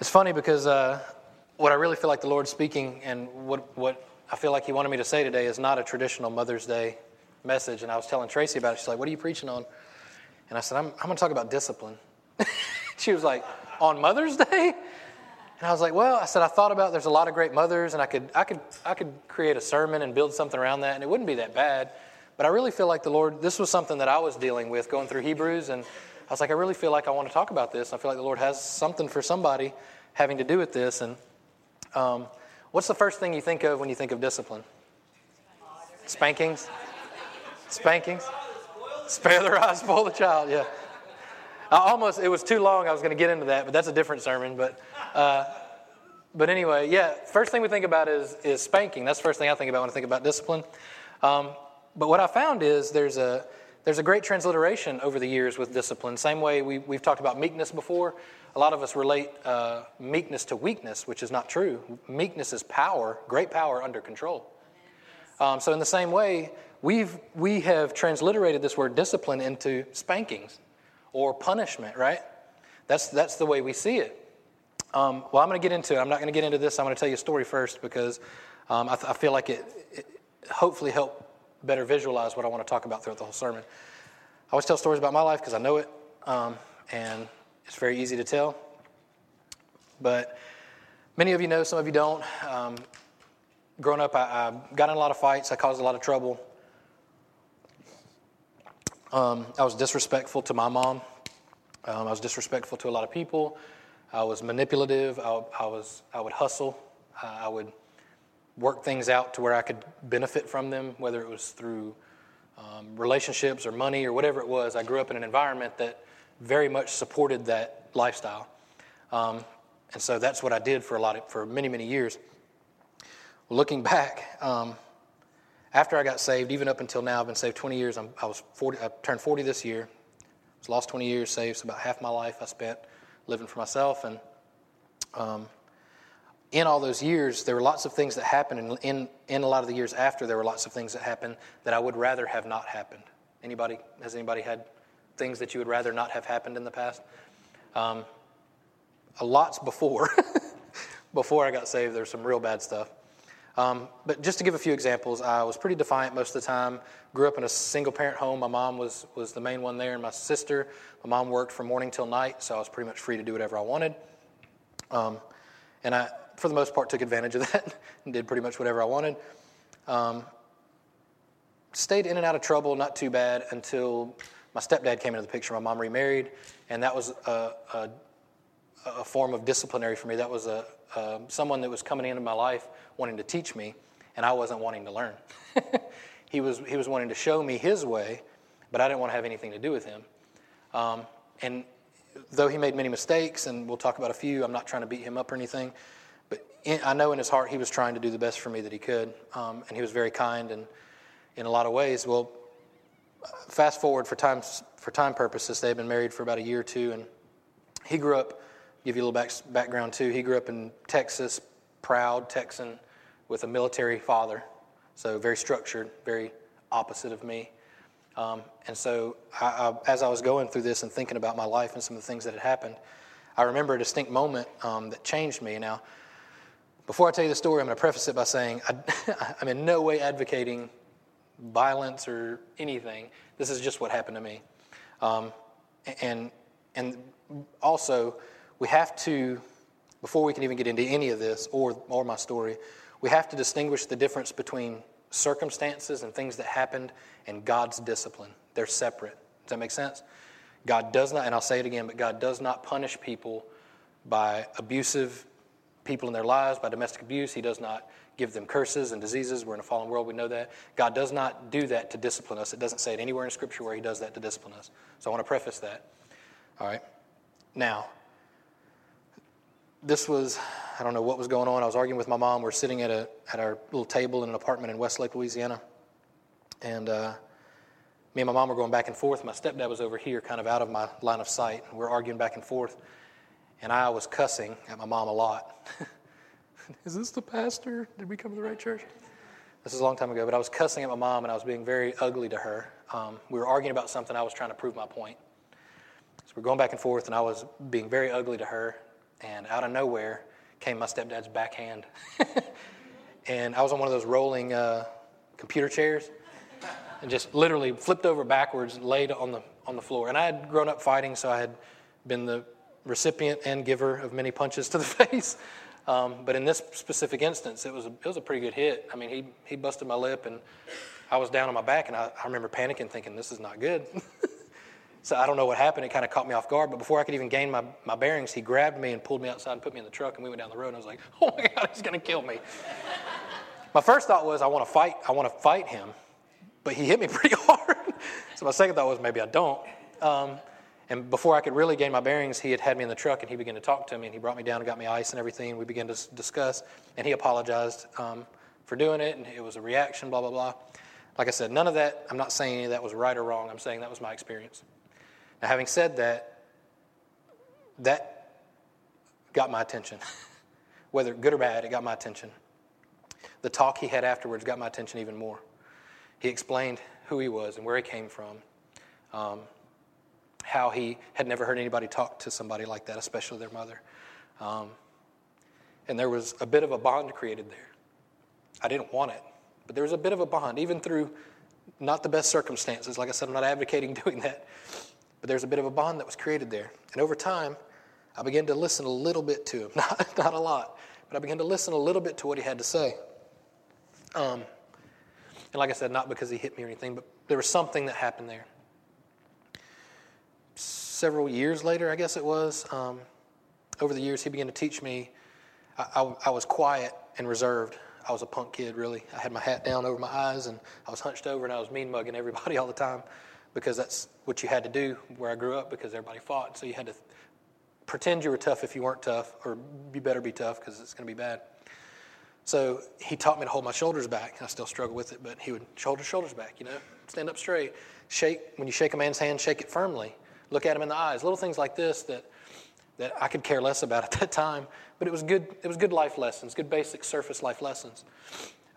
It's funny because uh, what I really feel like the Lord's speaking and what, what I feel like He wanted me to say today is not a traditional Mother's Day message. And I was telling Tracy about it. She's like, What are you preaching on? And I said, I'm, I'm going to talk about discipline. she was like, On Mother's Day? And I was like, well, I said I thought about there's a lot of great mothers, and I could I could I could create a sermon and build something around that, and it wouldn't be that bad. But I really feel like the Lord. This was something that I was dealing with going through Hebrews, and I was like, I really feel like I want to talk about this. I feel like the Lord has something for somebody having to do with this. And um, what's the first thing you think of when you think of discipline? Spankings. Spankings. Spare the rod, spoil the child. Yeah. I almost, it was too long. I was going to get into that, but that's a different sermon. But, uh, but anyway, yeah. First thing we think about is is spanking. That's the first thing I think about when I think about discipline. Um, but what I found is there's a there's a great transliteration over the years with discipline. Same way we, we've talked about meekness before. A lot of us relate uh, meekness to weakness, which is not true. Meekness is power, great power under control. Um, so in the same way, we've we have transliterated this word discipline into spankings or punishment, right? That's, that's the way we see it. Um, well, I'm going to get into it. I'm not going to get into this. I'm going to tell you a story first because um, I, th- I, feel like it, it, hopefully help better visualize what I want to talk about throughout the whole sermon. I always tell stories about my life because I know it, um, and it's very easy to tell. But many of you know, some of you don't. Um, growing up, I, I got in a lot of fights. I caused a lot of trouble. Um, I was disrespectful to my mom. Um, I was disrespectful to a lot of people. I was manipulative. I, I was, I would hustle. I would work things out to where I could benefit from them, whether it was through um, relationships or money or whatever it was. I grew up in an environment that very much supported that lifestyle. Um, and so that's what I did for a lot of, for many, many years. Looking back, um, after I got saved, even up until now, I've been saved 20 years. I'm, i was 40, I turned 40 this year. I was lost 20 years saved, so about half my life I spent living for myself. And um, in all those years, there were lots of things that happened, and in, in a lot of the years after, there were lots of things that happened that I would rather have not happened. Anybody has anybody had things that you would rather not have happened in the past? Um, lots before, before I got saved, there's some real bad stuff. Um, but just to give a few examples, I was pretty defiant most of the time. Grew up in a single parent home. My mom was, was the main one there, and my sister. My mom worked from morning till night, so I was pretty much free to do whatever I wanted. Um, and I, for the most part, took advantage of that and did pretty much whatever I wanted. Um, stayed in and out of trouble, not too bad, until my stepdad came into the picture. My mom remarried, and that was a, a, a form of disciplinary for me. That was a, uh, someone that was coming into my life wanting to teach me, and I wasn't wanting to learn. he, was, he was wanting to show me his way, but I didn't want to have anything to do with him. Um, and though he made many mistakes, and we'll talk about a few, I'm not trying to beat him up or anything, I know in his heart he was trying to do the best for me that he could, um, and he was very kind and in a lot of ways. Well, fast forward for time, for time purposes, they've been married for about a year or two, and he grew up give you a little back, background too. He grew up in Texas, proud Texan with a military father, so very structured, very opposite of me. Um, and so, I, I, as I was going through this and thinking about my life and some of the things that had happened, I remember a distinct moment um, that changed me. Now, before I tell you the story, I'm going to preface it by saying I, I'm in no way advocating violence or anything. This is just what happened to me. Um, and, and also, we have to, before we can even get into any of this or, or my story, we have to distinguish the difference between circumstances and things that happened and God's discipline. They're separate. Does that make sense? God does not, and I'll say it again, but God does not punish people by abusive people in their lives, by domestic abuse. He does not give them curses and diseases. We're in a fallen world, we know that. God does not do that to discipline us. It doesn't say it anywhere in Scripture where He does that to discipline us. So I want to preface that. All right. Now, this was, I don't know what was going on. I was arguing with my mom. We're sitting at, a, at our little table in an apartment in Westlake, Louisiana. And uh, me and my mom were going back and forth. My stepdad was over here, kind of out of my line of sight. We're arguing back and forth. And I was cussing at my mom a lot. is this the pastor? Did we come to the right church? This is a long time ago, but I was cussing at my mom and I was being very ugly to her. Um, we were arguing about something. I was trying to prove my point. So we're going back and forth, and I was being very ugly to her and out of nowhere came my stepdad's backhand. and I was on one of those rolling uh, computer chairs and just literally flipped over backwards, laid on the, on the floor. And I had grown up fighting, so I had been the recipient and giver of many punches to the face. Um, but in this specific instance, it was, a, it was a pretty good hit. I mean, he, he busted my lip, and I was down on my back, and I, I remember panicking, thinking, this is not good. so I don't know what happened. It kind of caught me off guard. But before I could even gain my, my bearings, he grabbed me and pulled me outside and put me in the truck, and we went down the road, and I was like, oh my God, he's going to kill me. my first thought was, I want to fight. I want to fight him. But he hit me pretty hard. so my second thought was, maybe I don't. Um, and before I could really gain my bearings, he had had me in the truck and he began to talk to me and he brought me down and got me ice and everything. We began to discuss and he apologized um, for doing it and it was a reaction, blah, blah, blah. Like I said, none of that, I'm not saying any of that was right or wrong. I'm saying that was my experience. Now, having said that, that got my attention. Whether good or bad, it got my attention. The talk he had afterwards got my attention even more. He explained who he was and where he came from. Um, how he had never heard anybody talk to somebody like that, especially their mother. Um, and there was a bit of a bond created there. I didn't want it, but there was a bit of a bond, even through not the best circumstances. Like I said, I'm not advocating doing that, but there's a bit of a bond that was created there. And over time, I began to listen a little bit to him, not, not a lot, but I began to listen a little bit to what he had to say. Um, and like I said, not because he hit me or anything, but there was something that happened there several years later, I guess it was, um, over the years, he began to teach me. I, I, I, was quiet and reserved. I was a punk kid, really. I had my hat down over my eyes and I was hunched over and I was mean mugging everybody all the time because that's what you had to do where I grew up because everybody fought. So you had to pretend you were tough if you weren't tough, or you better be tough because it's going to be bad. So he taught me to hold my shoulders back. I still struggle with it, but he would shoulder shoulders back, you know, stand up straight. Shake, when you shake a man's hand, shake it firmly look at him in the eyes. Little things like this that, that I could care less about at that time, but it was good, it was good life lessons, good basic surface life lessons.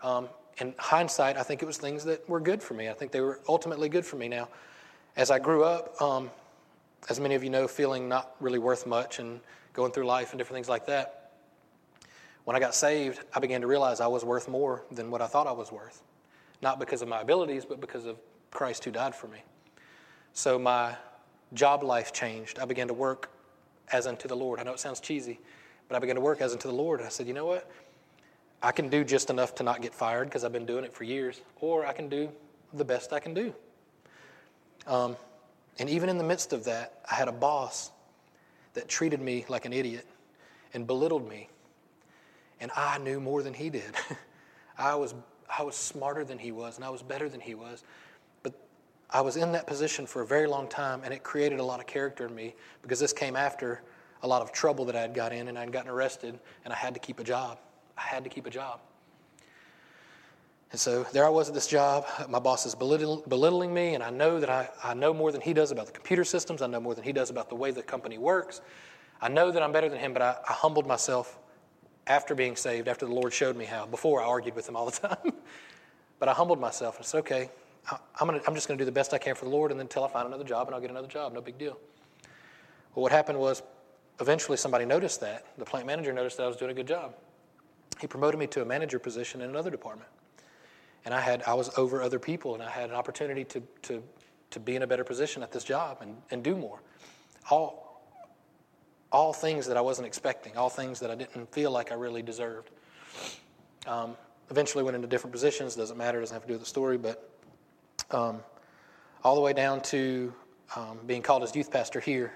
Um, in hindsight, I think it was things that were good for me. I think they were ultimately good for me now. As I grew up, um, as many of you know, feeling not really worth much and going through life and different things like that, when I got saved, I began to realize I was worth more than what I thought I was worth. Not because of my abilities, but because of Christ who died for me. So my job life changed. I began to work as unto the Lord. I know it sounds cheesy, but I began to work as unto the Lord. I said, you know what? I can do just enough to not get fired because I've been doing it for years, or I can do the best I can do. Um, and even in the midst of that, I had a boss that treated me like an idiot and belittled me. And I knew more than he did. I was, I was smarter than he was, and I was better than he was. I was in that position for a very long time, and it created a lot of character in me because this came after a lot of trouble that I had got in, and I had gotten arrested, and I had to keep a job. I had to keep a job. And so there I was at this job. My boss is belittling me, and I know that I, I know more than he does about the computer systems. I know more than he does about the way the company works. I know that I'm better than him, but I, I humbled myself after being saved, after the Lord showed me how. Before I argued with him all the time. but I humbled myself and said, okay, I'm, gonna, I'm just going to do the best I can for the Lord, and then until I find another job, and I'll get another job. No big deal. Well, what happened was eventually somebody noticed that. The plant manager noticed that I was doing a good job. He promoted me to a manager position in another department. And I, had, I was over other people, and I had an opportunity to, to, to be in a better position at this job and, and do more. All, all things that I wasn't expecting, all things that I didn't feel like I really deserved. Um, eventually went into different positions. Doesn't matter, doesn't have to do with the story, but um, all the way down to um, being called as youth pastor here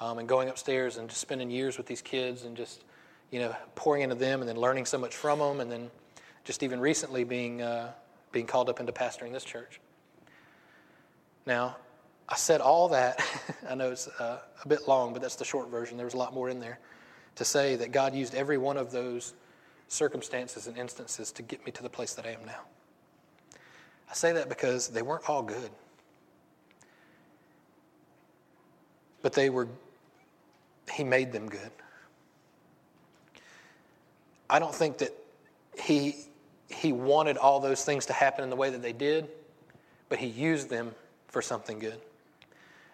um, and going upstairs and just spending years with these kids and just, you know, pouring into them and then learning so much from them and then just even recently being, uh, being called up into pastoring this church. Now, I said all that, I know it's uh, a bit long, but that's the short version. There was a lot more in there to say that God used every one of those circumstances and instances to get me to the place that I am now. I say that because they weren't all good. But they were, he made them good. I don't think that he, he wanted all those things to happen in the way that they did, but he used them for something good.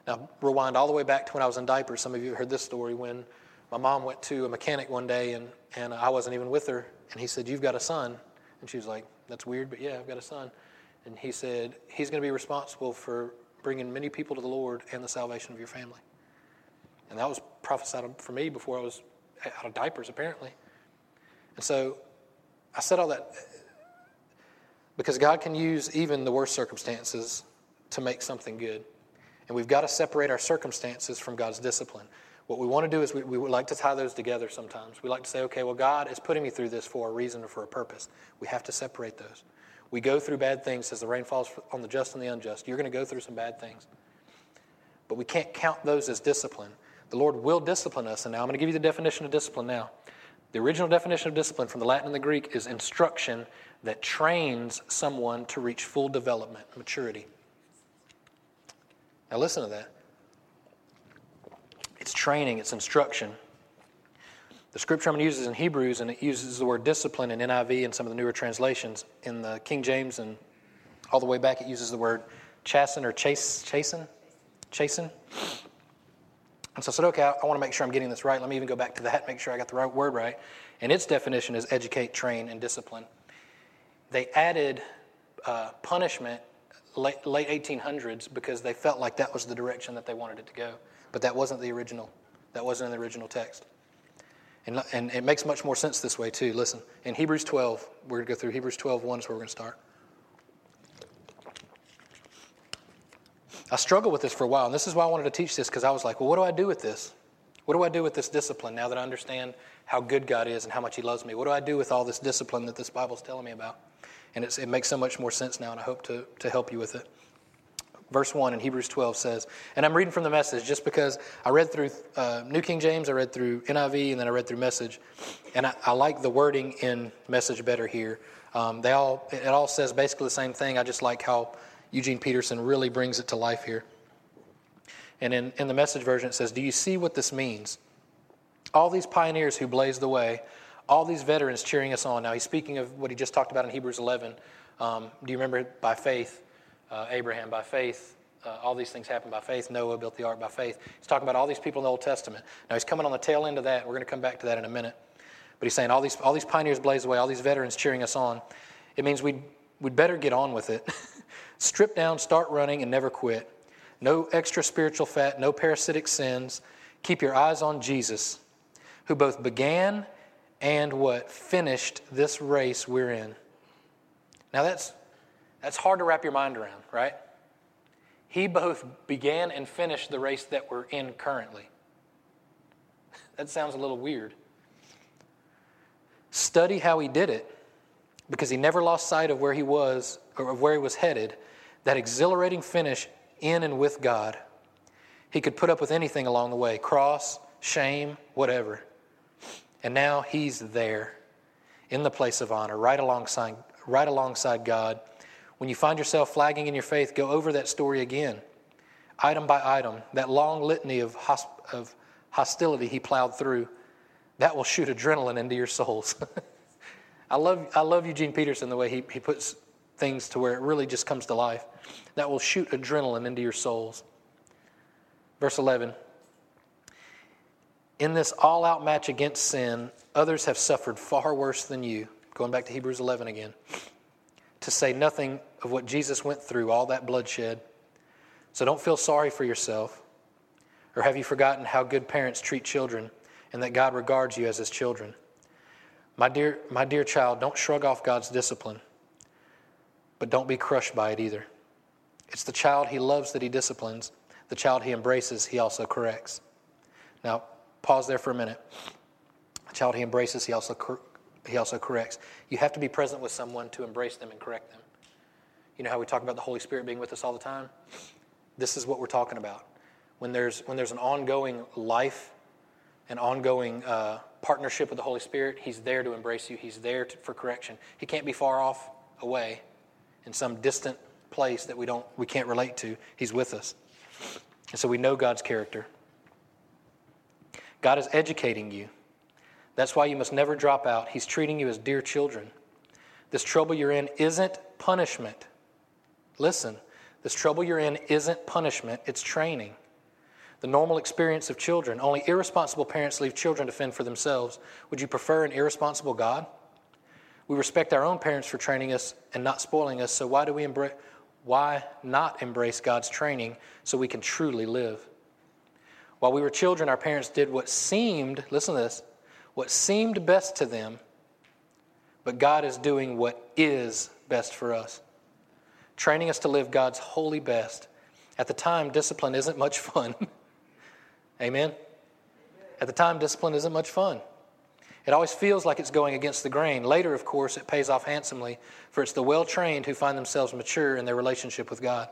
Now, rewind all the way back to when I was in diapers. Some of you heard this story when my mom went to a mechanic one day and, and I wasn't even with her. And he said, You've got a son. And she was like, That's weird, but yeah, I've got a son. And he said, He's going to be responsible for bringing many people to the Lord and the salvation of your family. And that was prophesied for me before I was out of diapers, apparently. And so I said all that because God can use even the worst circumstances to make something good. And we've got to separate our circumstances from God's discipline. What we want to do is we, we like to tie those together sometimes. We like to say, okay, well, God is putting me through this for a reason or for a purpose. We have to separate those. We go through bad things as the rain falls on the just and the unjust. You're going to go through some bad things. But we can't count those as discipline. The Lord will discipline us. And now I'm going to give you the definition of discipline now. The original definition of discipline from the Latin and the Greek is instruction that trains someone to reach full development, maturity. Now, listen to that. It's training, it's instruction. The scripture I'm going to use is in Hebrews, and it uses the word discipline in NIV and some of the newer translations. In the King James and all the way back, it uses the word chasten or chase, chasten, chasten. And so I said, okay, I, I want to make sure I'm getting this right. Let me even go back to that, make sure I got the right word right. And its definition is educate, train, and discipline. They added uh, punishment late, late 1800s because they felt like that was the direction that they wanted it to go. But that wasn't the original. That wasn't in the original text. And, and it makes much more sense this way, too. Listen, in Hebrews 12, we're going to go through Hebrews 12, 1 is where we're going to start. I struggled with this for a while, and this is why I wanted to teach this because I was like, well, what do I do with this? What do I do with this discipline now that I understand how good God is and how much He loves me? What do I do with all this discipline that this Bible's telling me about? And it makes so much more sense now, and I hope to, to help you with it. Verse 1 in Hebrews 12 says, and I'm reading from the message just because I read through uh, New King James, I read through NIV, and then I read through message. And I, I like the wording in message better here. Um, they all, it all says basically the same thing. I just like how Eugene Peterson really brings it to life here. And in, in the message version, it says, Do you see what this means? All these pioneers who blazed the way, all these veterans cheering us on. Now, he's speaking of what he just talked about in Hebrews 11. Um, do you remember by faith, uh, Abraham, by faith, uh, all these things happened by faith. Noah built the ark by faith. He's talking about all these people in the Old Testament. Now, he's coming on the tail end of that. We're going to come back to that in a minute. But he's saying all these, all these pioneers blaze away, all these veterans cheering us on. It means we'd, we'd better get on with it. Strip down, start running, and never quit. No extra spiritual fat, no parasitic sins. Keep your eyes on Jesus, who both began and what finished this race we're in. Now that's that's hard to wrap your mind around, right? He both began and finished the race that we're in currently. That sounds a little weird. Study how he did it because he never lost sight of where he was or of where he was headed, that exhilarating finish in and with God. He could put up with anything along the way cross, shame, whatever. And now he's there in the place of honor, right alongside, right alongside God. When you find yourself flagging in your faith, go over that story again, item by item, that long litany of, hosp- of hostility he plowed through. That will shoot adrenaline into your souls. I love, I love Eugene Peterson the way he, he puts things to where it really just comes to life. That will shoot adrenaline into your souls. Verse 11 In this all out match against sin, others have suffered far worse than you. Going back to Hebrews 11 again. To say nothing of what Jesus went through, all that bloodshed. So don't feel sorry for yourself. Or have you forgotten how good parents treat children and that God regards you as his children? My dear, my dear child, don't shrug off God's discipline, but don't be crushed by it either. It's the child he loves that he disciplines, the child he embraces, he also corrects. Now, pause there for a minute. The child he embraces, he also, cor- he also corrects. You have to be present with someone to embrace them and correct them. You know how we talk about the Holy Spirit being with us all the time? This is what we're talking about. When there's, when there's an ongoing life, an ongoing uh, partnership with the Holy Spirit, He's there to embrace you. He's there to, for correction. He can't be far off away in some distant place that we don't we can't relate to. He's with us. And so we know God's character. God is educating you. That's why you must never drop out. He's treating you as dear children. This trouble you're in isn't punishment. Listen, this trouble you're in isn't punishment, it's training. the normal experience of children. Only irresponsible parents leave children to fend for themselves. Would you prefer an irresponsible God? We respect our own parents for training us and not spoiling us, so why do we embrace why not embrace God's training so we can truly live? While we were children, our parents did what seemed, listen to this, what seemed best to them, but God is doing what is best for us, training us to live God's holy best. At the time, discipline isn't much fun. Amen? At the time, discipline isn't much fun. It always feels like it's going against the grain. Later, of course, it pays off handsomely, for it's the well trained who find themselves mature in their relationship with God.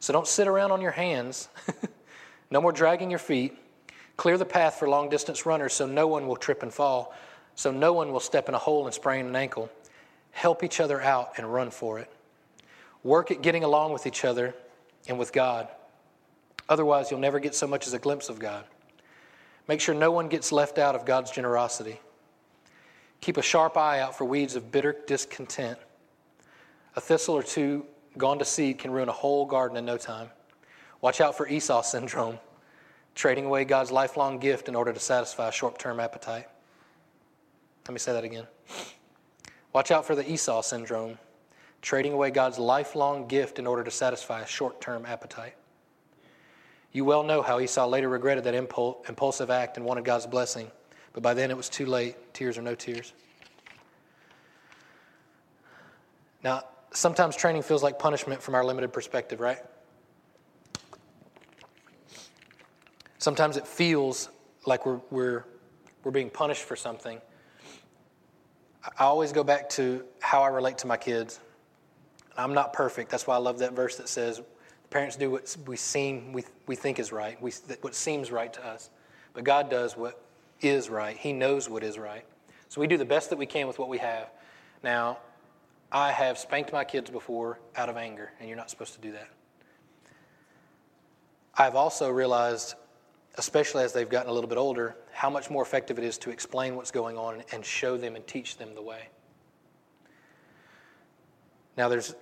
So don't sit around on your hands. no more dragging your feet. Clear the path for long distance runners so no one will trip and fall, so no one will step in a hole and sprain an ankle. Help each other out and run for it. Work at getting along with each other and with God. Otherwise, you'll never get so much as a glimpse of God. Make sure no one gets left out of God's generosity. Keep a sharp eye out for weeds of bitter discontent. A thistle or two gone to seed can ruin a whole garden in no time. Watch out for Esau syndrome, trading away God's lifelong gift in order to satisfy a short term appetite. Let me say that again. Watch out for the Esau syndrome, trading away God's lifelong gift in order to satisfy a short term appetite. You well know how Esau later regretted that impulsive act and wanted God's blessing, but by then it was too late, tears or no tears. Now, sometimes training feels like punishment from our limited perspective, right? Sometimes it feels like we're, we're, we're being punished for something. I always go back to how I relate to my kids. I'm not perfect. That's why I love that verse that says, Parents do what we seem we, we think is right, we, what seems right to us. But God does what is right. He knows what is right. So we do the best that we can with what we have. Now, I have spanked my kids before out of anger, and you're not supposed to do that. I've also realized, especially as they've gotten a little bit older, how much more effective it is to explain what's going on and show them and teach them the way. Now, there's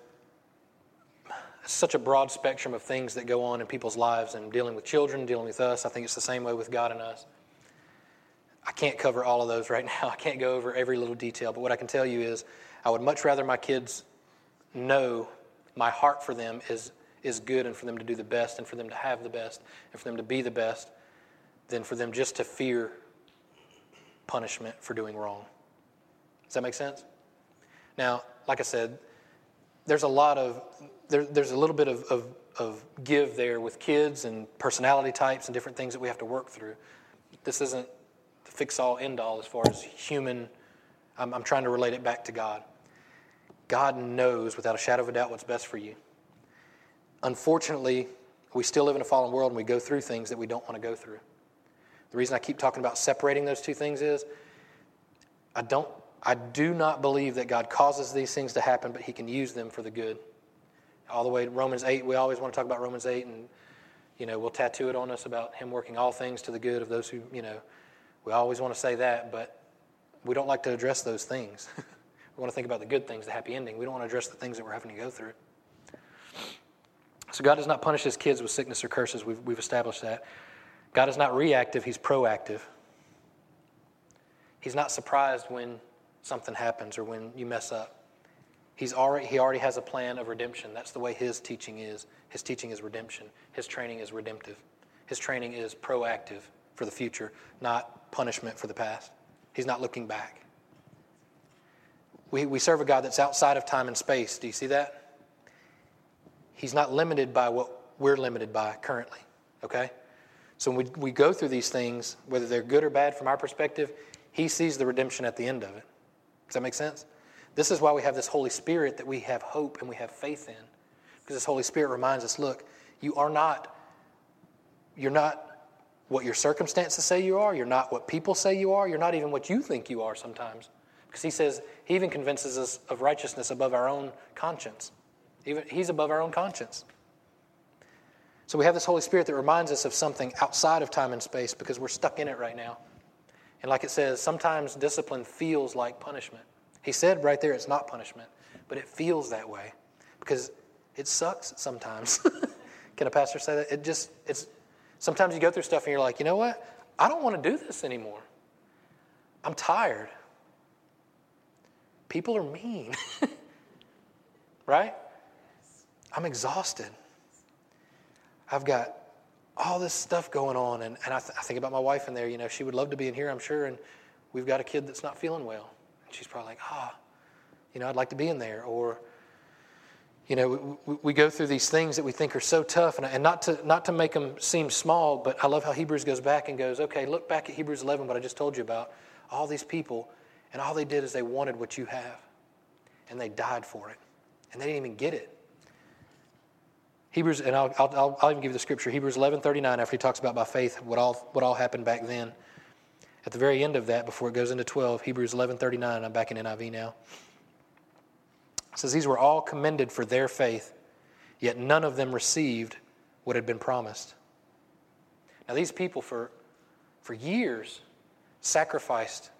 such a broad spectrum of things that go on in people's lives and dealing with children, dealing with us. I think it's the same way with God and us. I can't cover all of those right now. I can't go over every little detail, but what I can tell you is I would much rather my kids know my heart for them is, is good and for them to do the best and for them to have the best and for them to be the best than for them just to fear punishment for doing wrong. Does that make sense? Now, like I said, there's a lot of there, there's a little bit of, of, of give there with kids and personality types and different things that we have to work through. This isn't the fix all end all as far as human. I'm, I'm trying to relate it back to God. God knows without a shadow of a doubt what's best for you. Unfortunately, we still live in a fallen world and we go through things that we don't want to go through. The reason I keep talking about separating those two things is I don't I do not believe that God causes these things to happen, but he can use them for the good all the way to Romans 8. We always want to talk about Romans 8, and, you know, we'll tattoo it on us about Him working all things to the good of those who, you know, we always want to say that, but we don't like to address those things. we want to think about the good things, the happy ending. We don't want to address the things that we're having to go through. So God does not punish His kids with sickness or curses. We've, we've established that. God is not reactive, He's proactive. He's not surprised when something happens or when you mess up. He's already, he already has a plan of redemption. That's the way his teaching is. His teaching is redemption. His training is redemptive. His training is proactive for the future, not punishment for the past. He's not looking back. We, we serve a God that's outside of time and space. Do you see that? He's not limited by what we're limited by currently, okay? So when we, we go through these things, whether they're good or bad from our perspective, He sees the redemption at the end of it. Does that make sense? This is why we have this Holy Spirit that we have hope and we have faith in. Because this Holy Spirit reminds us look, you are not, you're not what your circumstances say you are. You're not what people say you are. You're not even what you think you are sometimes. Because he says, he even convinces us of righteousness above our own conscience. Even, he's above our own conscience. So we have this Holy Spirit that reminds us of something outside of time and space because we're stuck in it right now. And like it says, sometimes discipline feels like punishment. He said right there it's not punishment, but it feels that way because it sucks sometimes. Can a pastor say that? It just, it's, Sometimes you go through stuff and you're like, you know what? I don't want to do this anymore. I'm tired. People are mean. right? I'm exhausted. I've got all this stuff going on. And, and I, th- I, think about my wife in there. You know, she would love to be in here, I'm sure. And we've got a kid that's not feeling well. She's probably like, ah, oh, you know, I'd like to be in there. Or, you know, we, we, go through these things that we think are so tough. And, and not, to, not to make them seem small, but I love how Hebrews goes back and goes, okay, look back at Hebrews 11, what I just told you about. All these people, and all they did is they wanted what you have. And they died for it. And they didn't even get it. Hebrews, and I'll, I'll, I'll even give you the scripture. Hebrews 11:39, after he talks about by faith, what all, what all happened back then. At the very end of that, before it goes into 12, Hebrews 11:39. I'm back in NIV now. Says these were all commended for their faith, yet none of them received what had been promised. Now these people for for years sacrificed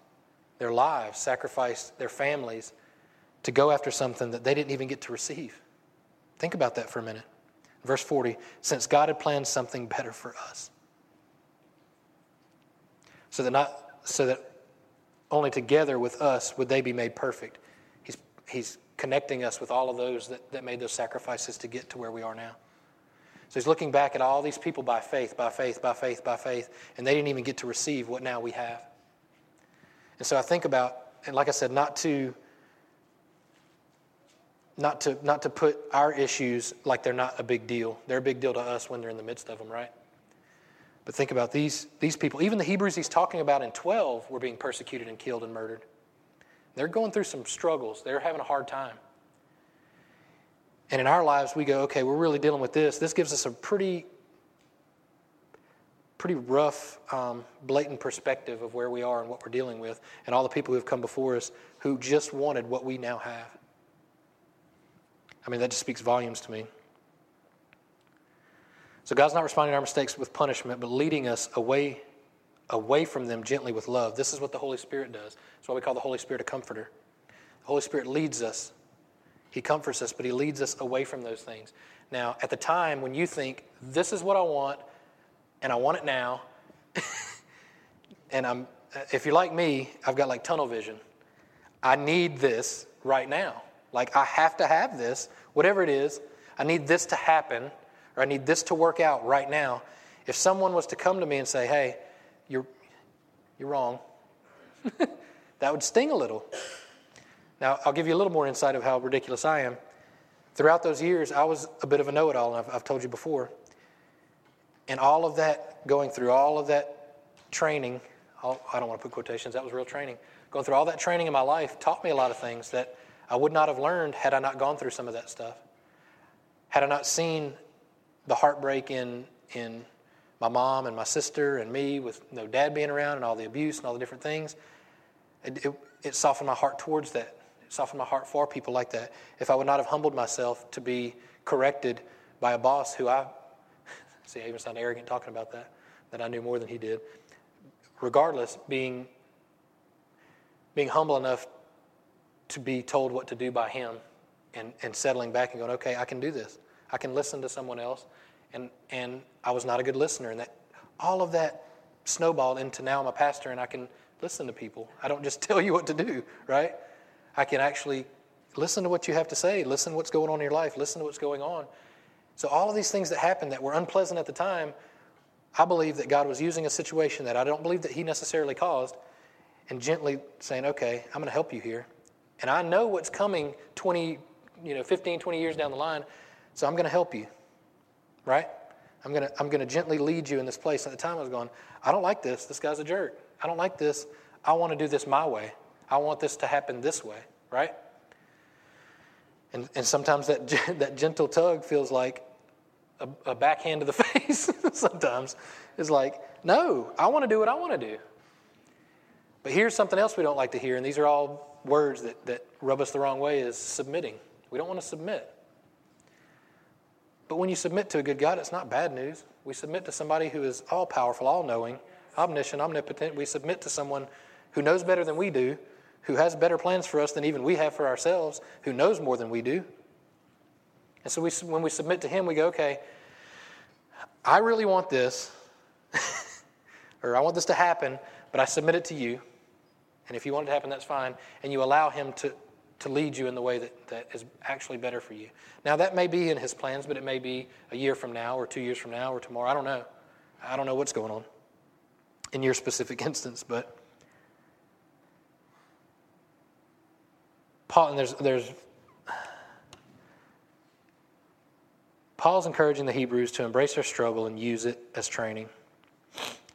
their lives, sacrificed their families to go after something that they didn't even get to receive. Think about that for a minute. Verse 40 since God had planned something better for us. So that, not, so that only together with us would they be made perfect. He's, he's connecting us with all of those that, that made those sacrifices to get to where we are now. So he's looking back at all these people by faith, by faith, by faith, by faith, and they didn't even get to receive what now we have. And so I think about, and like I said, not to not to, not to put our issues like they're not a big deal. They're a big deal to us when they're in the midst of them, right? But think about these, these people. Even the Hebrews he's talking about in 12 were being persecuted and killed and murdered. They're going through some struggles, they're having a hard time. And in our lives, we go, okay, we're really dealing with this. This gives us a pretty, pretty rough, um, blatant perspective of where we are and what we're dealing with, and all the people who have come before us who just wanted what we now have. I mean, that just speaks volumes to me. So God's not responding to our mistakes with punishment, but leading us away, away from them gently with love. This is what the Holy Spirit does. That's why we call the Holy Spirit a comforter. The Holy Spirit leads us. He comforts us, but He leads us away from those things. Now, at the time when you think, this is what I want, and I want it now, and I'm, if you're like me, I've got like tunnel vision. I need this right now. Like, I have to have this, whatever it is. I need this to happen, or I need this to work out right now. If someone was to come to me and say, hey, you're, you're wrong, that would sting a little. Now, I'll give you a little more insight of how ridiculous I am. Throughout those years, I was a bit of a know it all, and I've, I've told you before. And all of that, going through all of that training, all, I don't want to put quotations, that was real training. Going through all that training in my life taught me a lot of things that I would not have learned had I not gone through some of that stuff. Had I not seen the heartbreak in, in my mom and my sister and me with no dad being around and all the abuse and all the different things, it, it, it softened my heart towards that. It softened my heart for people like that. If I would not have humbled myself to be corrected by a boss who I, see, I even sound arrogant talking about that, that I knew more than he did. Regardless, being, being humble enough to be told what to do by him and, and settling back and going, okay, I can do this. I can listen to someone else. And, and I was not a good listener. And that, all of that snowballed into now I'm a pastor and I can listen to people. I don't just tell you what to do, right? I can actually listen to what you have to say, listen to what's going on in your life, listen to what's going on. So, all of these things that happened that were unpleasant at the time, I believe that God was using a situation that I don't believe that He necessarily caused and gently saying, okay, I'm going to help you here and I know what's coming 20, you know, 15, 20 years down the line, so I'm going to help you, right? I'm going to, I'm going to gently lead you in this place. At the time, I was going, I don't like this. This guy's a jerk. I don't like this. I want to do this my way. I want this to happen this way, right? And, and sometimes that, that gentle tug feels like a, a backhand to the face. sometimes it's like, no, I want to do what I want to do. But here's something else we don't like to hear, and these are all words that, that rub us the wrong way is submitting. We don't want to submit. But when you submit to a good God, it's not bad news. We submit to somebody who is all powerful, all knowing, omniscient, omnipotent. We submit to someone who knows better than we do, who has better plans for us than even we have for ourselves, who knows more than we do. And so we, when we submit to Him, we go, okay, I really want this, or I want this to happen, but I submit it to you. And if you want it to happen, that's fine. And you allow Him to, to lead you in the way that, that is actually better for you. Now, that may be in His plans, but it may be a year from now, or two years from now, or tomorrow. I don't know. I don't know what's going on in your specific instance, but Paul, and there's, there's Paul's encouraging the Hebrews to embrace their struggle and use it as training.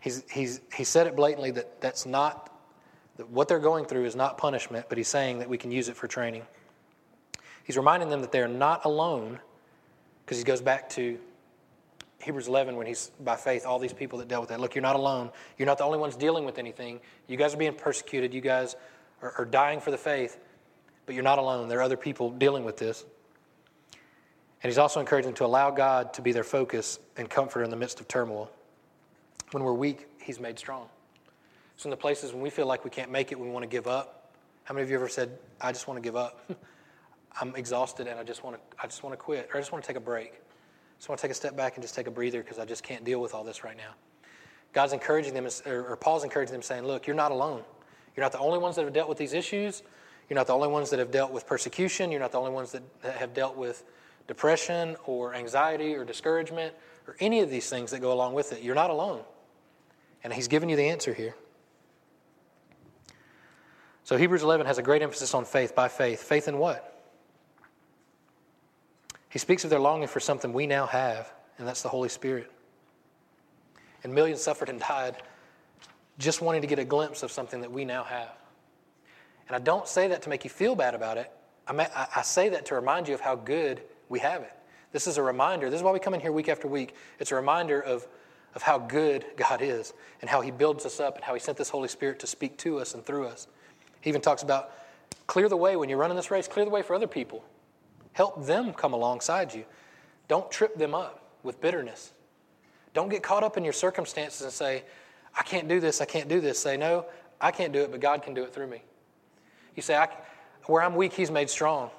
He's, he's, he said it blatantly that that's not, that what they're going through is not punishment, but he's saying that we can use it for training. He's reminding them that they're not alone, because he goes back to Hebrews 11 when he's by faith, all these people that dealt with that. Look, you're not alone. You're not the only ones dealing with anything. You guys are being persecuted. You guys are, are dying for the faith, but you're not alone. There are other people dealing with this. And he's also encouraging them to allow God to be their focus and comforter in the midst of turmoil. When we're weak, he's made strong. So in the places when we feel like we can't make it, we want to give up, how many of you ever said, I just want to give up? I'm exhausted and I just want to I just want to quit or I just want to take a break. I just want to take a step back and just take a breather because I just can't deal with all this right now. God's encouraging them, or Paul's encouraging them, saying, Look, you're not alone. You're not the only ones that have dealt with these issues. You're not the only ones that have dealt with persecution. You're not the only ones that have dealt with depression or anxiety or discouragement or any of these things that go along with it. You're not alone. And he's given you the answer here. So Hebrews 11 has a great emphasis on faith by faith. Faith in what? He speaks of their longing for something we now have, and that's the Holy Spirit. And millions suffered and died just wanting to get a glimpse of something that we now have. And I don't say that to make you feel bad about it. I, I say that to remind you of how good we have it. This is a reminder. This is why we come in here week after week. It's a reminder of, of how good God is and how He builds us up and how He sent this Holy Spirit to speak to us and through us. He even talks about clear the way when you're running this race, clear the way for other people. Help them come alongside you. Don't trip them up with bitterness. Don't get caught up in your circumstances and say, I can't do this, I can't do this. Say, no, I can't do it, but God can do it through me. You say, where I'm weak, He's made strong.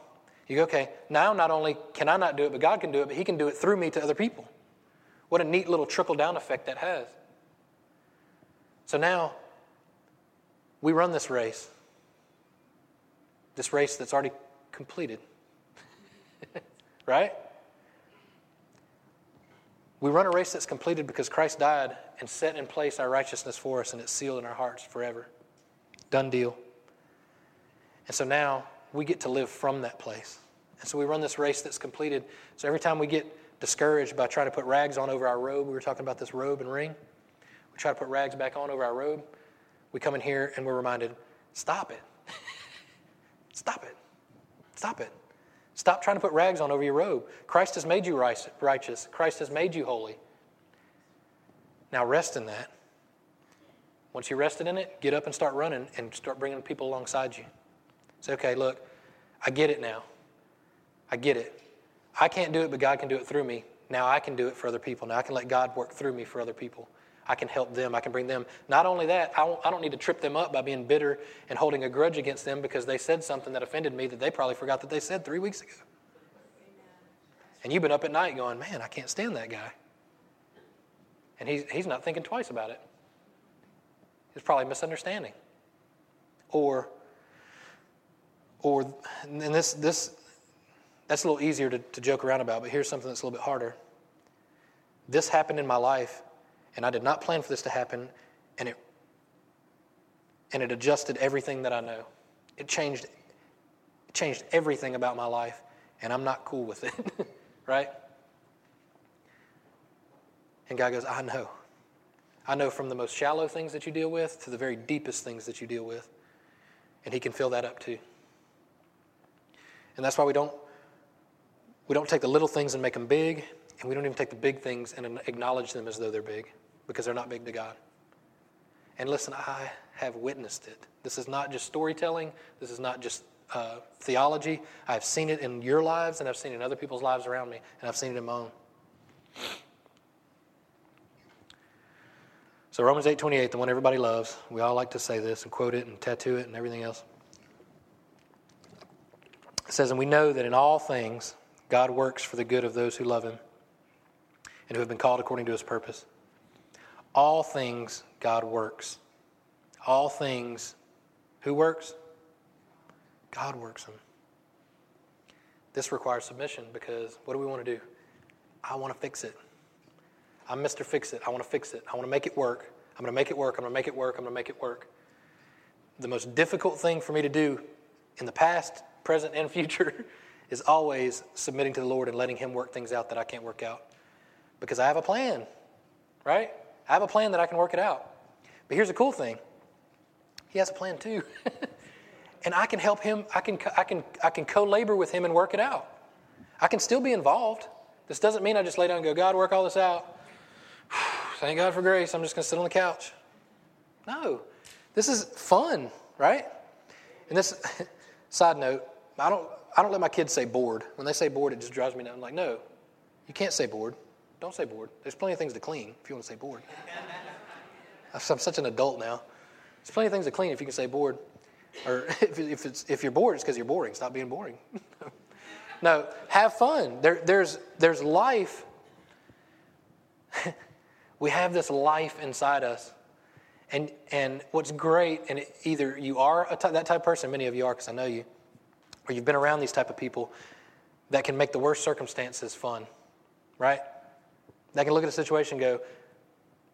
You go, okay, now not only can I not do it, but God can do it, but He can do it through me to other people. What a neat little trickle down effect that has. So now we run this race, this race that's already completed. right? We run a race that's completed because Christ died and set in place our righteousness for us, and it's sealed in our hearts forever. Done deal. And so now we get to live from that place. And so we run this race that's completed. So every time we get discouraged by trying to put rags on over our robe, we were talking about this robe and ring. We try to put rags back on over our robe. We come in here and we're reminded stop it. Stop it. Stop it. Stop trying to put rags on over your robe. Christ has made you righteous, Christ has made you holy. Now rest in that. Once you rested in it, get up and start running and start bringing people alongside you. Say, okay, look, I get it now. I get it. I can't do it, but God can do it through me. Now I can do it for other people. Now I can let God work through me for other people. I can help them. I can bring them. Not only that, I don't need to trip them up by being bitter and holding a grudge against them because they said something that offended me that they probably forgot that they said three weeks ago. And you've been up at night going, man, I can't stand that guy. And he's, he's not thinking twice about it. It's probably misunderstanding. Or or, and this, this, that's a little easier to, to joke around about, but here's something that's a little bit harder. This happened in my life, and I did not plan for this to happen, and it, and it adjusted everything that I know. It changed, it changed everything about my life, and I'm not cool with it, right? And God goes, I know. I know from the most shallow things that you deal with to the very deepest things that you deal with. And He can fill that up too. And that's why we don't, we don't take the little things and make them big, and we don't even take the big things and acknowledge them as though they're big, because they're not big to God. And listen, I have witnessed it. This is not just storytelling, this is not just uh, theology. I've seen it in your lives, and I've seen it in other people's lives around me, and I've seen it in my own. So Romans 8:28, the one everybody loves. We all like to say this and quote it and tattoo it and everything else. It says, And we know that in all things God works for the good of those who love him and who have been called according to his purpose. All things God works. All things, who works? God works them. This requires submission because what do we want to do? I want to fix it. I'm Mr. Fix It. I want to fix it. I want to make it work. I'm going to make it work. I'm going to make it work. I'm going to make it work. The most difficult thing for me to do in the past, present, and future is always submitting to the Lord and letting Him work things out that I can't work out. Because I have a plan, right? I have a plan that I can work it out. But here's the cool thing He has a plan too. and I can help Him, I can, I can, I can co labor with Him and work it out. I can still be involved. This doesn't mean I just lay down and go, God, work all this out. Thank God for grace. I'm just going to sit on the couch. No, this is fun, right? And this side note, I don't, I don't let my kids say bored. When they say bored, it just drives me nuts. I'm like, no, you can't say bored. Don't say bored. There's plenty of things to clean if you want to say bored. I'm such an adult now. There's plenty of things to clean if you can say bored. Or if, if, it's, if you're bored, it's because you're boring. Stop being boring. no, have fun. There, there's, there's life. we have this life inside us. And, and what's great, and it, either you are that type of person, many of you are because I know you, or you've been around these type of people that can make the worst circumstances fun, right? That can look at a situation and go,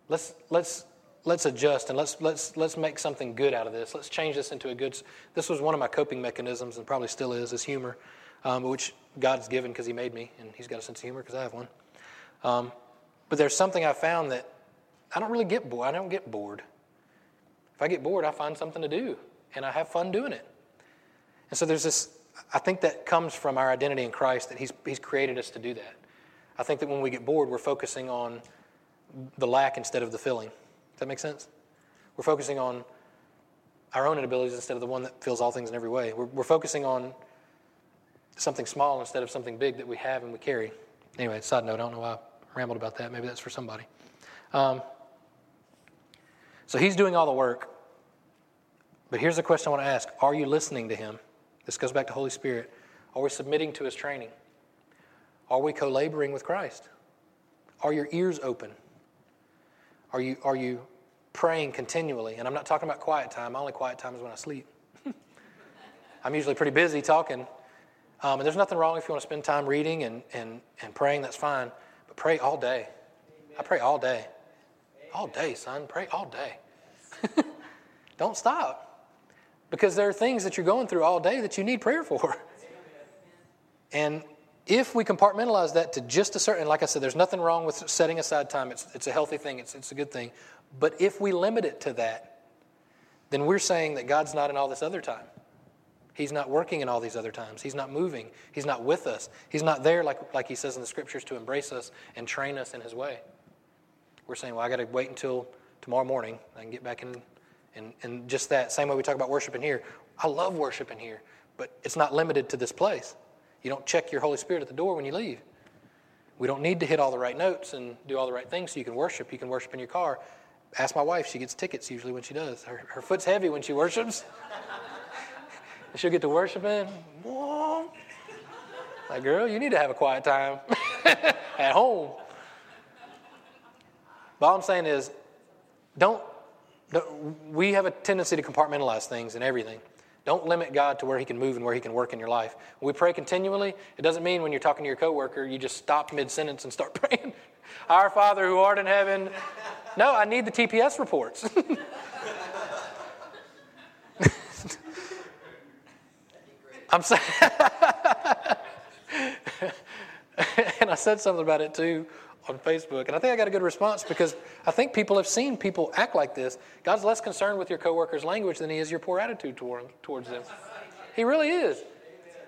let's, let's, let's adjust and let's, let's, let's make something good out of this. Let's change this into a good. This was one of my coping mechanisms and probably still is, is humor, um, which God's given because He made me and He's got a sense of humor because I have one. Um, but there's something I found that I don't really get bored. I don't get bored. If I get bored, I find something to do and I have fun doing it. And so there's this, I think that comes from our identity in Christ that He's, he's created us to do that. I think that when we get bored, we're focusing on the lack instead of the filling. Does that make sense? We're focusing on our own inabilities instead of the one that fills all things in every way. We're, we're focusing on something small instead of something big that we have and we carry. Anyway, side note, I don't know why I rambled about that. Maybe that's for somebody. Um, so he's doing all the work. But here's the question I want to ask Are you listening to him? This goes back to Holy Spirit. Are we submitting to his training? Are we co laboring with Christ? Are your ears open? Are you, are you praying continually? And I'm not talking about quiet time. My only quiet time is when I sleep. I'm usually pretty busy talking. Um, and there's nothing wrong if you want to spend time reading and, and, and praying, that's fine. But pray all day. I pray all day. All day, son. Pray all day. Don't stop. Because there are things that you're going through all day that you need prayer for. And if we compartmentalize that to just a certain, like I said, there's nothing wrong with setting aside time. It's, it's a healthy thing, it's, it's a good thing. But if we limit it to that, then we're saying that God's not in all this other time. He's not working in all these other times. He's not moving. He's not with us. He's not there, like, like he says in the scriptures, to embrace us and train us in his way. We're saying, well, I got to wait until tomorrow morning. I can get back in. And, and just that, same way we talk about worshiping here. I love worshiping here, but it's not limited to this place. You don't check your Holy Spirit at the door when you leave. We don't need to hit all the right notes and do all the right things so you can worship. You can worship in your car. Ask my wife, she gets tickets usually when she does. Her, her foot's heavy when she worships. She'll get to worshiping. Like, girl, you need to have a quiet time at home. But all I'm saying is, don't, don't, we have a tendency to compartmentalize things and everything. Don't limit God to where He can move and where He can work in your life. When we pray continually, it doesn't mean when you're talking to your coworker, you just stop mid sentence and start praying. Our Father who art in heaven. No, I need the TPS reports. I'm saying, and I said something about it too on Facebook, and I think I got a good response because I think people have seen people act like this. God's less concerned with your coworker's language than He is your poor attitude toward, towards them. He really is.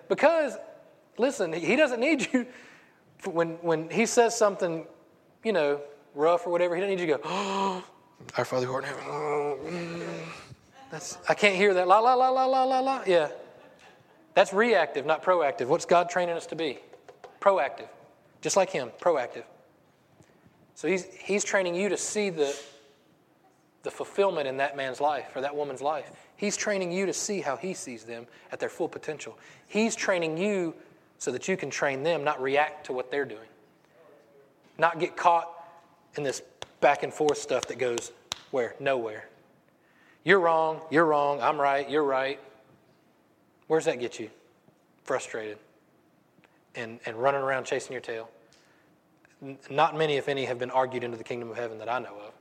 Because, listen, He doesn't need you. When, when He says something, you know, rough or whatever, He doesn't need you to go, oh, Our Father who art in heaven. Mm. I can't hear that. La, la, la, la, la, la, la. Yeah. That's reactive, not proactive. What's God training us to be? Proactive. Just like Him, proactive. So he's, he's training you to see the, the fulfillment in that man's life or that woman's life. He's training you to see how he sees them at their full potential. He's training you so that you can train them, not react to what they're doing. Not get caught in this back and forth stuff that goes where? Nowhere. You're wrong, you're wrong, I'm right, you're right. Where's that get you? Frustrated and, and running around chasing your tail. Not many, if any, have been argued into the kingdom of heaven that I know of.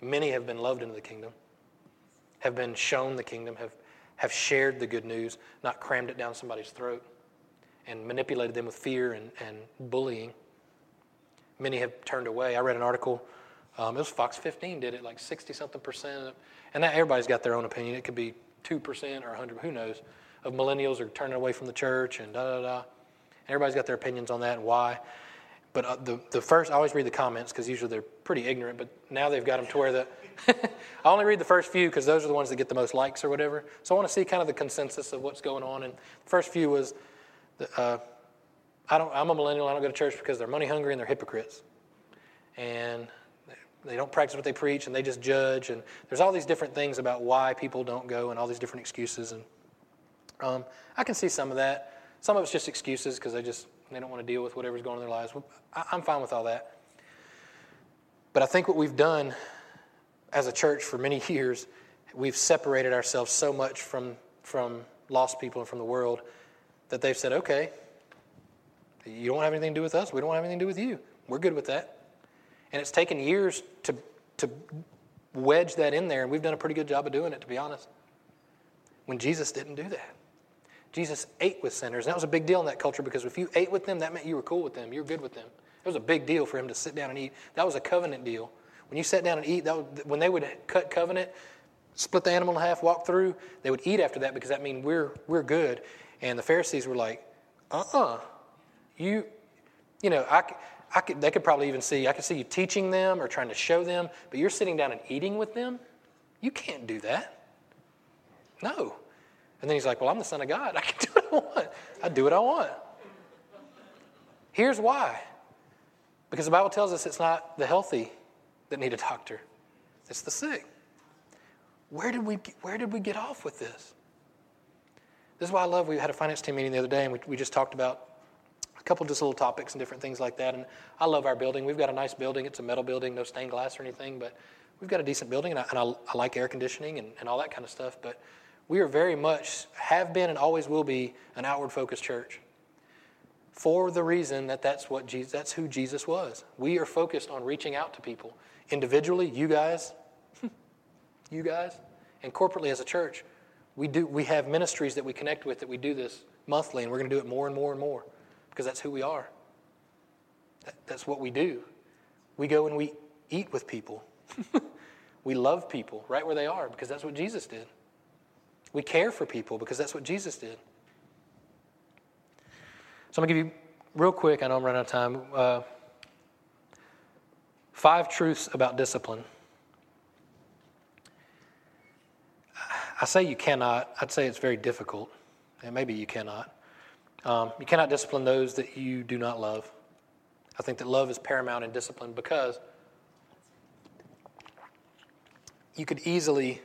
Many have been loved into the kingdom, have been shown the kingdom, have, have shared the good news, not crammed it down somebody's throat and manipulated them with fear and, and bullying. Many have turned away. I read an article, um, it was Fox 15 did it, like 60 something percent. And that, everybody's got their own opinion. It could be 2% or 100, who knows, of millennials are turning away from the church and da da da. Everybody's got their opinions on that and why. But uh, the, the first, I always read the comments because usually they're pretty ignorant, but now they've got them to where the, I only read the first few because those are the ones that get the most likes or whatever. So I want to see kind of the consensus of what's going on. And the first few was, uh, I don't, I'm a millennial, I don't go to church because they're money hungry and they're hypocrites. And they don't practice what they preach and they just judge. And there's all these different things about why people don't go and all these different excuses. And um, I can see some of that. Some of it's just excuses because they just they don't want to deal with whatever's going on in their lives. I'm fine with all that. But I think what we've done as a church for many years, we've separated ourselves so much from, from lost people and from the world that they've said, okay, you don't have anything to do with us. We don't have anything to do with you. We're good with that. And it's taken years to, to wedge that in there, and we've done a pretty good job of doing it, to be honest. When Jesus didn't do that. Jesus ate with sinners. That was a big deal in that culture because if you ate with them, that meant you were cool with them. You were good with them. It was a big deal for him to sit down and eat. That was a covenant deal. When you sat down and eat, that when they would cut covenant, split the animal in half, walk through, they would eat after that because that means we're, we're good. And the Pharisees were like, uh-uh. You, you know, I, I could, they could probably even see, I could see you teaching them or trying to show them, but you're sitting down and eating with them? You can't do that. No. And then he's like, Well, I'm the Son of God. I can do what I want. I do what I want. Here's why. Because the Bible tells us it's not the healthy that need a doctor, it's the sick. Where did we, where did we get off with this? This is why I love, we had a finance team meeting the other day and we, we just talked about a couple just little topics and different things like that. And I love our building. We've got a nice building. It's a metal building, no stained glass or anything, but we've got a decent building and I, and I, I like air conditioning and, and all that kind of stuff. But we are very much, have been, and always will be an outward focused church. For the reason that that's what Jesus, that's who Jesus was. We are focused on reaching out to people individually, you guys, you guys, and corporately as a church. We do we have ministries that we connect with that we do this monthly, and we're going to do it more and more and more because that's who we are. That, that's what we do. We go and we eat with people. we love people right where they are because that's what Jesus did. We care for people because that's what Jesus did. So I'm going to give you, real quick, I know I'm running out of time, uh, five truths about discipline. I say you cannot, I'd say it's very difficult, and maybe you cannot. Um, you cannot discipline those that you do not love. I think that love is paramount in discipline because you could easily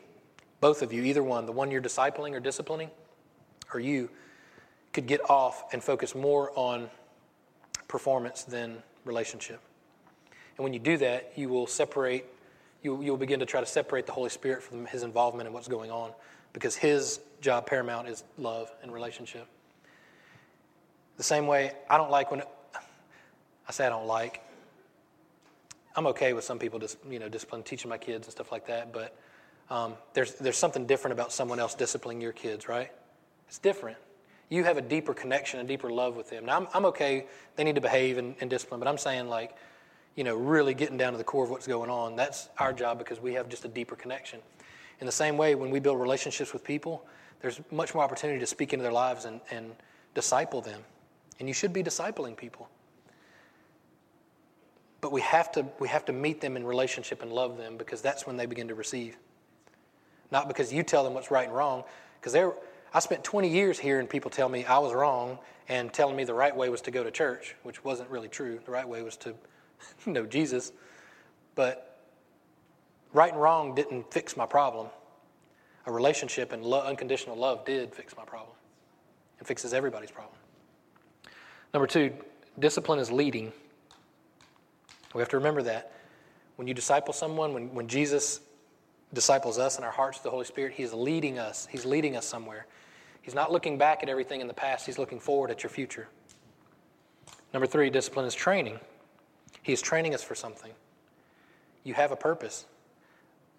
both of you, either one, the one you're discipling or disciplining, or you, could get off and focus more on performance than relationship. And when you do that, you will separate, you, you'll begin to try to separate the Holy Spirit from his involvement in what's going on because his job paramount is love and relationship. The same way, I don't like when, I say I don't like, I'm okay with some people just, you know, discipline, teaching my kids and stuff like that, but um, there's, there's something different about someone else disciplining your kids, right? It's different. You have a deeper connection, a deeper love with them. Now, I'm, I'm okay, they need to behave and, and discipline, but I'm saying, like, you know, really getting down to the core of what's going on. That's our job because we have just a deeper connection. In the same way, when we build relationships with people, there's much more opportunity to speak into their lives and, and disciple them. And you should be discipling people. But we have to we have to meet them in relationship and love them because that's when they begin to receive not because you tell them what's right and wrong. Because I spent 20 years hearing people tell me I was wrong and telling me the right way was to go to church, which wasn't really true. The right way was to know Jesus. But right and wrong didn't fix my problem. A relationship and lo- unconditional love did fix my problem. It fixes everybody's problem. Number two, discipline is leading. We have to remember that. When you disciple someone, when, when Jesus disciples us in our hearts, to the Holy Spirit, He is leading us. He's leading us somewhere. He's not looking back at everything in the past, He's looking forward at your future. Number three, discipline is training. He is training us for something. You have a purpose.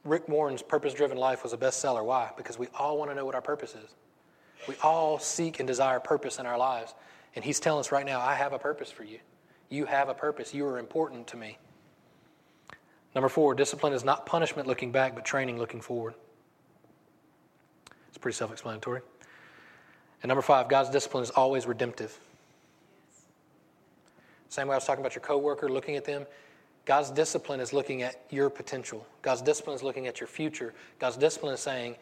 Rick Warren's Purpose Driven Life was a bestseller. Why? Because we all want to know what our purpose is. We all seek and desire purpose in our lives. And He's telling us right now, I have a purpose for you. You have a purpose. You are important to me. Number four, discipline is not punishment looking back, but training looking forward. It's pretty self explanatory. And number five, God's discipline is always redemptive. Same way I was talking about your coworker, looking at them. God's discipline is looking at your potential. God's discipline is looking at your future. God's discipline is saying,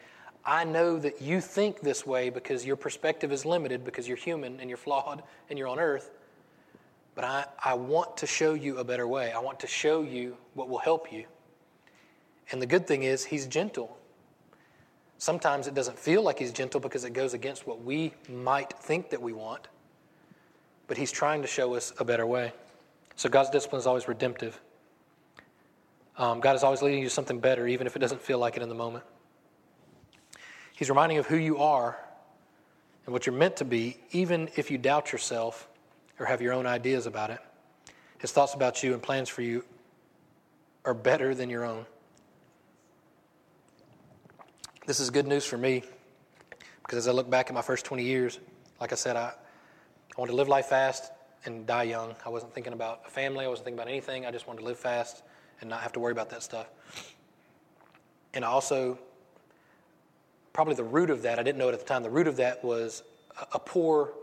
I know that you think this way because your perspective is limited because you're human and you're flawed and you're on earth. But I, I want to show you a better way. I want to show you what will help you. And the good thing is, He's gentle. Sometimes it doesn't feel like He's gentle because it goes against what we might think that we want. But He's trying to show us a better way. So God's discipline is always redemptive. Um, God is always leading you to something better, even if it doesn't feel like it in the moment. He's reminding you of who you are and what you're meant to be, even if you doubt yourself or have your own ideas about it. His thoughts about you and plans for you are better than your own. This is good news for me because as I look back at my first 20 years, like I said, I, I wanted to live life fast and die young. I wasn't thinking about a family, I wasn't thinking about anything. I just wanted to live fast and not have to worry about that stuff. And I also, probably the root of that, I didn't know it at the time, the root of that was a, poor,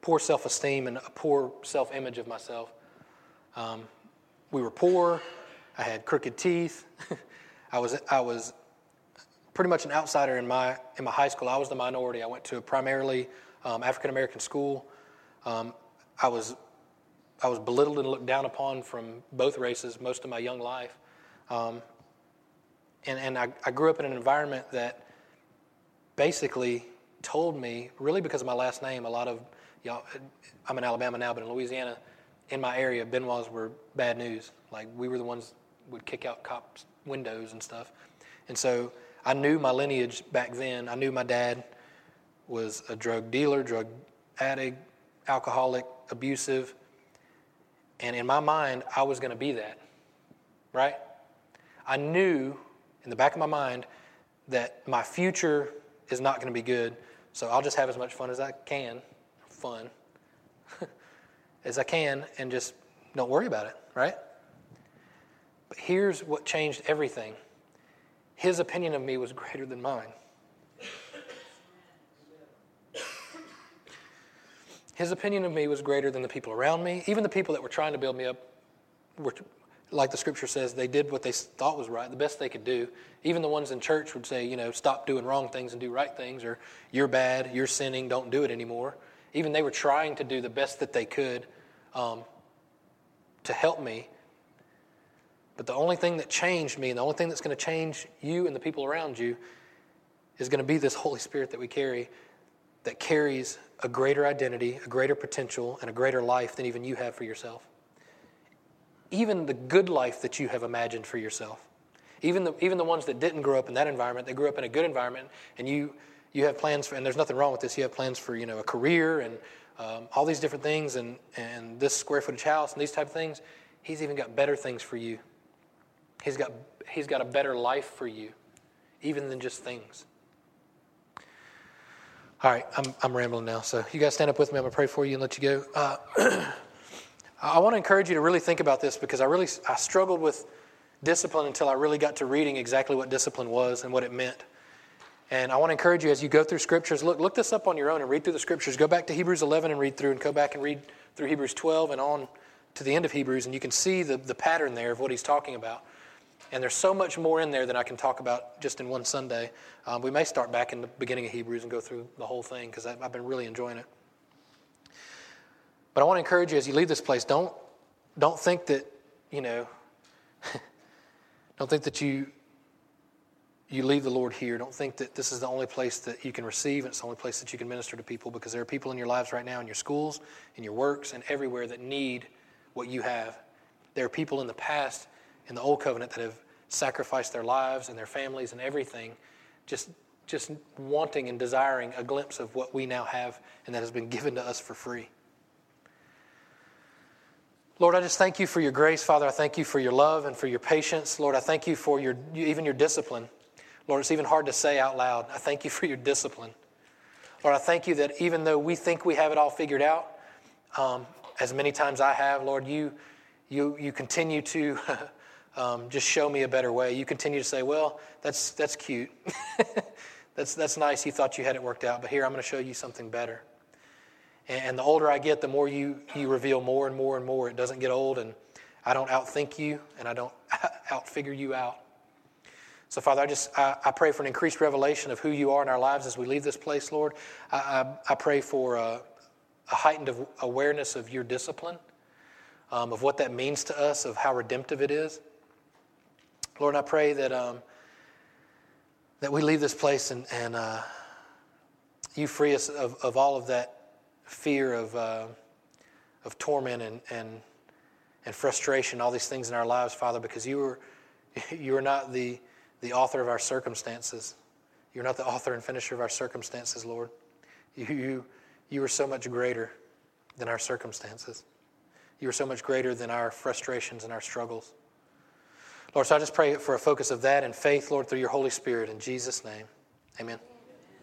poor self esteem and a poor self image of myself. Um, we were poor. I had crooked teeth. I was, I was pretty much an outsider in my, in my high school. I was the minority. I went to a primarily um, African American school. Um, I was I was belittled and looked down upon from both races most of my young life. Um, and and I, I grew up in an environment that basically told me, really because of my last name, a lot of, know, I'm in Alabama now, but in Louisiana, in my area, Benoits were bad news. Like we were the ones would kick out cops' windows and stuff. And so I knew my lineage back then. I knew my dad was a drug dealer, drug addict, alcoholic, abusive. And in my mind, I was going to be that, right? I knew in the back of my mind that my future is not going to be good, so I'll just have as much fun as I can, fun, as I can, and just don't worry about it, right? But here's what changed everything his opinion of me was greater than mine. His opinion of me was greater than the people around me. Even the people that were trying to build me up were, like the scripture says, they did what they thought was right, the best they could do. Even the ones in church would say, you know, stop doing wrong things and do right things, or you're bad, you're sinning, don't do it anymore. Even they were trying to do the best that they could um, to help me. But the only thing that changed me, and the only thing that's going to change you and the people around you, is going to be this Holy Spirit that we carry that carries a greater identity, a greater potential, and a greater life than even you have for yourself. Even the good life that you have imagined for yourself. Even the, even the ones that didn't grow up in that environment, they grew up in a good environment, and you, you have plans for, and there's nothing wrong with this, you have plans for, you know, a career and um, all these different things and, and this square footage house and these type of things. He's even got better things for you. He's got, he's got a better life for you, even than just things. All right, I'm, I'm rambling now. So you guys stand up with me. I'm to pray for you and let you go. Uh, I want to encourage you to really think about this because I really I struggled with discipline until I really got to reading exactly what discipline was and what it meant. And I want to encourage you as you go through scriptures, look, look this up on your own and read through the scriptures. Go back to Hebrews 11 and read through, and go back and read through Hebrews 12 and on to the end of Hebrews, and you can see the, the pattern there of what he's talking about. And there's so much more in there than I can talk about just in one Sunday. Um, we may start back in the beginning of Hebrews and go through the whole thing because I've been really enjoying it. But I want to encourage you as you leave this place, don't, don't think that, you know, don't think that you, you leave the Lord here. Don't think that this is the only place that you can receive and it's the only place that you can minister to people because there are people in your lives right now, in your schools, in your works, and everywhere that need what you have. There are people in the past in the old covenant that have sacrificed their lives and their families and everything, just, just wanting and desiring a glimpse of what we now have and that has been given to us for free. Lord, I just thank you for your grace, Father. I thank you for your love and for your patience. Lord, I thank you for your, even your discipline. Lord, it's even hard to say out loud. I thank you for your discipline. Lord, I thank you that even though we think we have it all figured out, um, as many times I have, Lord, you, you, you continue to um, just show me a better way. You continue to say, well, that's, that's cute. that's, that's nice. You thought you had it worked out, but here I'm going to show you something better. And the older I get, the more you, you reveal more and more and more. It doesn't get old, and I don't outthink you, and I don't outfigure you out. So, Father, I just I, I, pray for an increased revelation of who you are in our lives as we leave this place, Lord. I, I, I pray for a, a, heightened awareness of your discipline, um, of what that means to us, of how redemptive it is. Lord, I pray that um, that we leave this place and, and uh, you free us of, of all of that fear of, uh, of torment and, and, and frustration, all these things in our lives, Father, because you are, you are not the, the author of our circumstances. You're not the author and finisher of our circumstances, Lord. You, you, you are so much greater than our circumstances. You are so much greater than our frustrations and our struggles. Lord, so I just pray for a focus of that and faith, Lord, through your Holy Spirit. In Jesus' name, amen.